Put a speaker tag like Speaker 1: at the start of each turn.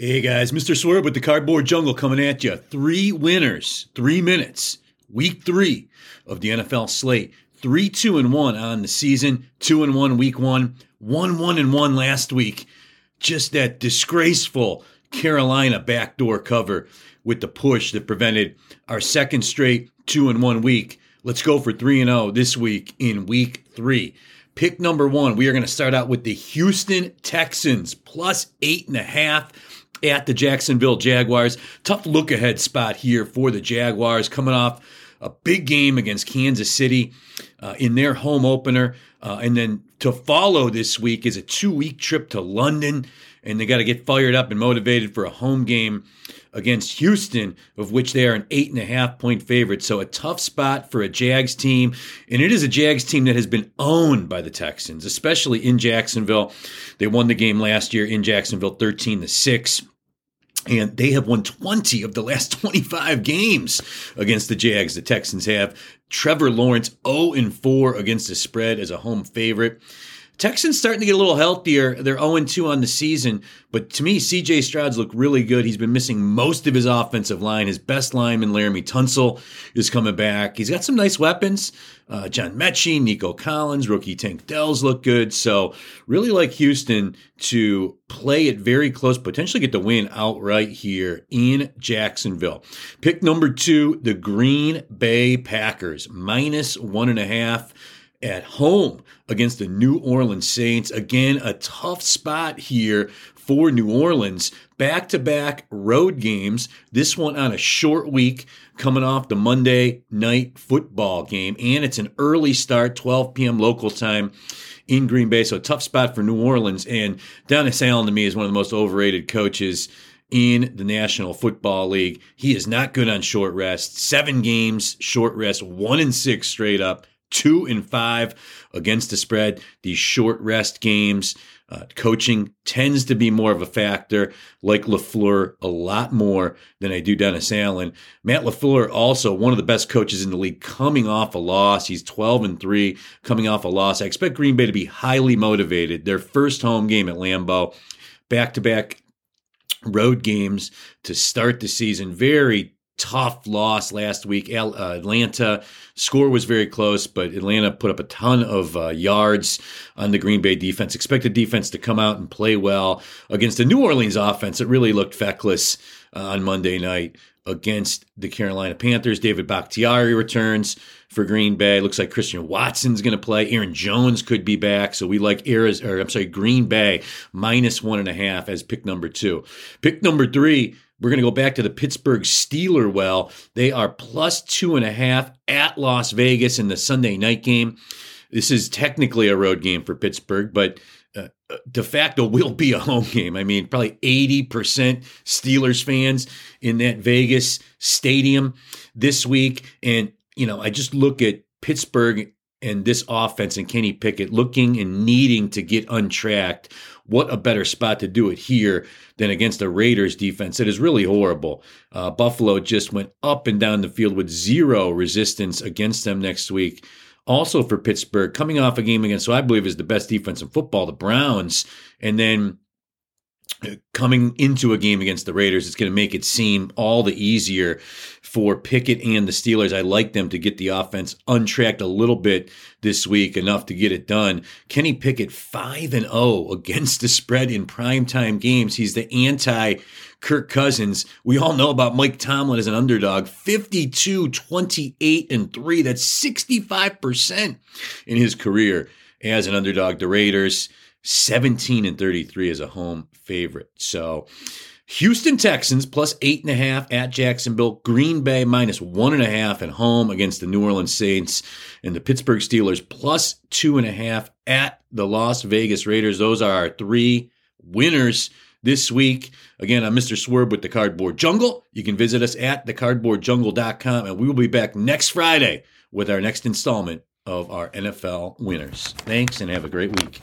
Speaker 1: Hey guys, Mr. Swerb with the Cardboard Jungle coming at you. Three winners, three minutes, week three of the NFL slate. Three, two, and one on the season. Two and one week one. One, one, and one last week. Just that disgraceful Carolina backdoor cover with the push that prevented our second straight two and one week. Let's go for three and zero this week in week three. Pick number one, we are going to start out with the Houston Texans plus eight and a half at the Jacksonville Jaguars. Tough look ahead spot here for the Jaguars coming off a big game against Kansas City uh, in their home opener. Uh, and then to follow this week is a two week trip to London. And they got to get fired up and motivated for a home game against Houston, of which they are an eight and a half point favorite. So a tough spot for a Jags team. And it is a Jags team that has been owned by the Texans, especially in Jacksonville. They won the game last year in Jacksonville 13 to 6. And they have won 20 of the last 25 games against the Jags. The Texans have. Trevor Lawrence 0 and 4 against the spread as a home favorite. Texans starting to get a little healthier. They're 0 2 on the season, but to me, CJ Stroud's look really good. He's been missing most of his offensive line. His best lineman, Laremy Tunsil, is coming back. He's got some nice weapons. Uh, John Metchie, Nico Collins, rookie Tank Dells look good. So, really like Houston to play it very close, potentially get the win outright here in Jacksonville. Pick number two, the Green Bay Packers, minus one and a half at home against the New Orleans Saints. Again, a tough spot here for New Orleans. Back to back road games. This one on a short week coming off the Monday night football game. And it's an early start, 12 p.m. local time in Green Bay. So a tough spot for New Orleans. And Dennis Allen to me is one of the most overrated coaches in the National Football League. He is not good on short rest. Seven games, short rest, one and six straight up two and five against the spread. These short rest games, uh, coaching tends to be more of a factor. Like LaFleur, a lot more than I do Dennis Allen. Matt LaFleur, also one of the best coaches in the league, coming off a loss. He's twelve and three, coming off a loss. I expect Green Bay to be highly motivated. Their first home game at Lambeau, back to back road games to start the season. Very tough loss last week. Uh, Atlanta score was very close, but Atlanta put up a ton of uh, yards on the Green Bay defense. Expected defense to come out and play well against the New Orleans offense. It really looked feckless uh, on Monday night against the Carolina Panthers. David Bakhtiari returns for Green Bay. Looks like Christian Watson's going to play. Aaron Jones could be back. So we like Arizona, or I'm sorry, Green Bay minus one and a half as pick number two. Pick number three we're going to go back to the Pittsburgh Steeler well. They are plus two and a half at Las Vegas in the Sunday night game. This is technically a road game for Pittsburgh, but uh, de facto will be a home game. I mean, probably 80% Steelers fans in that Vegas stadium this week. And, you know, I just look at Pittsburgh and this offense and Kenny Pickett looking and needing to get untracked what a better spot to do it here than against the Raiders defense. It is really horrible. Uh, Buffalo just went up and down the field with zero resistance against them next week. Also for Pittsburgh, coming off a game against who I believe is the best defense in football, the Browns, and then coming into a game against the Raiders, it's going to make it seem all the easier for Pickett and the Steelers. I like them to get the offense untracked a little bit this week, enough to get it done. Kenny Pickett 5 and 0 against the spread in primetime games. He's the anti Kirk Cousins. We all know about Mike Tomlin as an underdog 52, 28, and 3. That's 65% in his career as an underdog. The Raiders. 17 and 33 as a home favorite. So Houston Texans plus eight and a half at Jacksonville. Green Bay minus one and a half at home against the New Orleans Saints. And the Pittsburgh Steelers plus two and a half at the Las Vegas Raiders. Those are our three winners this week. Again, I'm Mr. Swerb with the Cardboard Jungle. You can visit us at thecardboardjungle.com. And we will be back next Friday with our next installment of our NFL winners. Thanks and have a great week.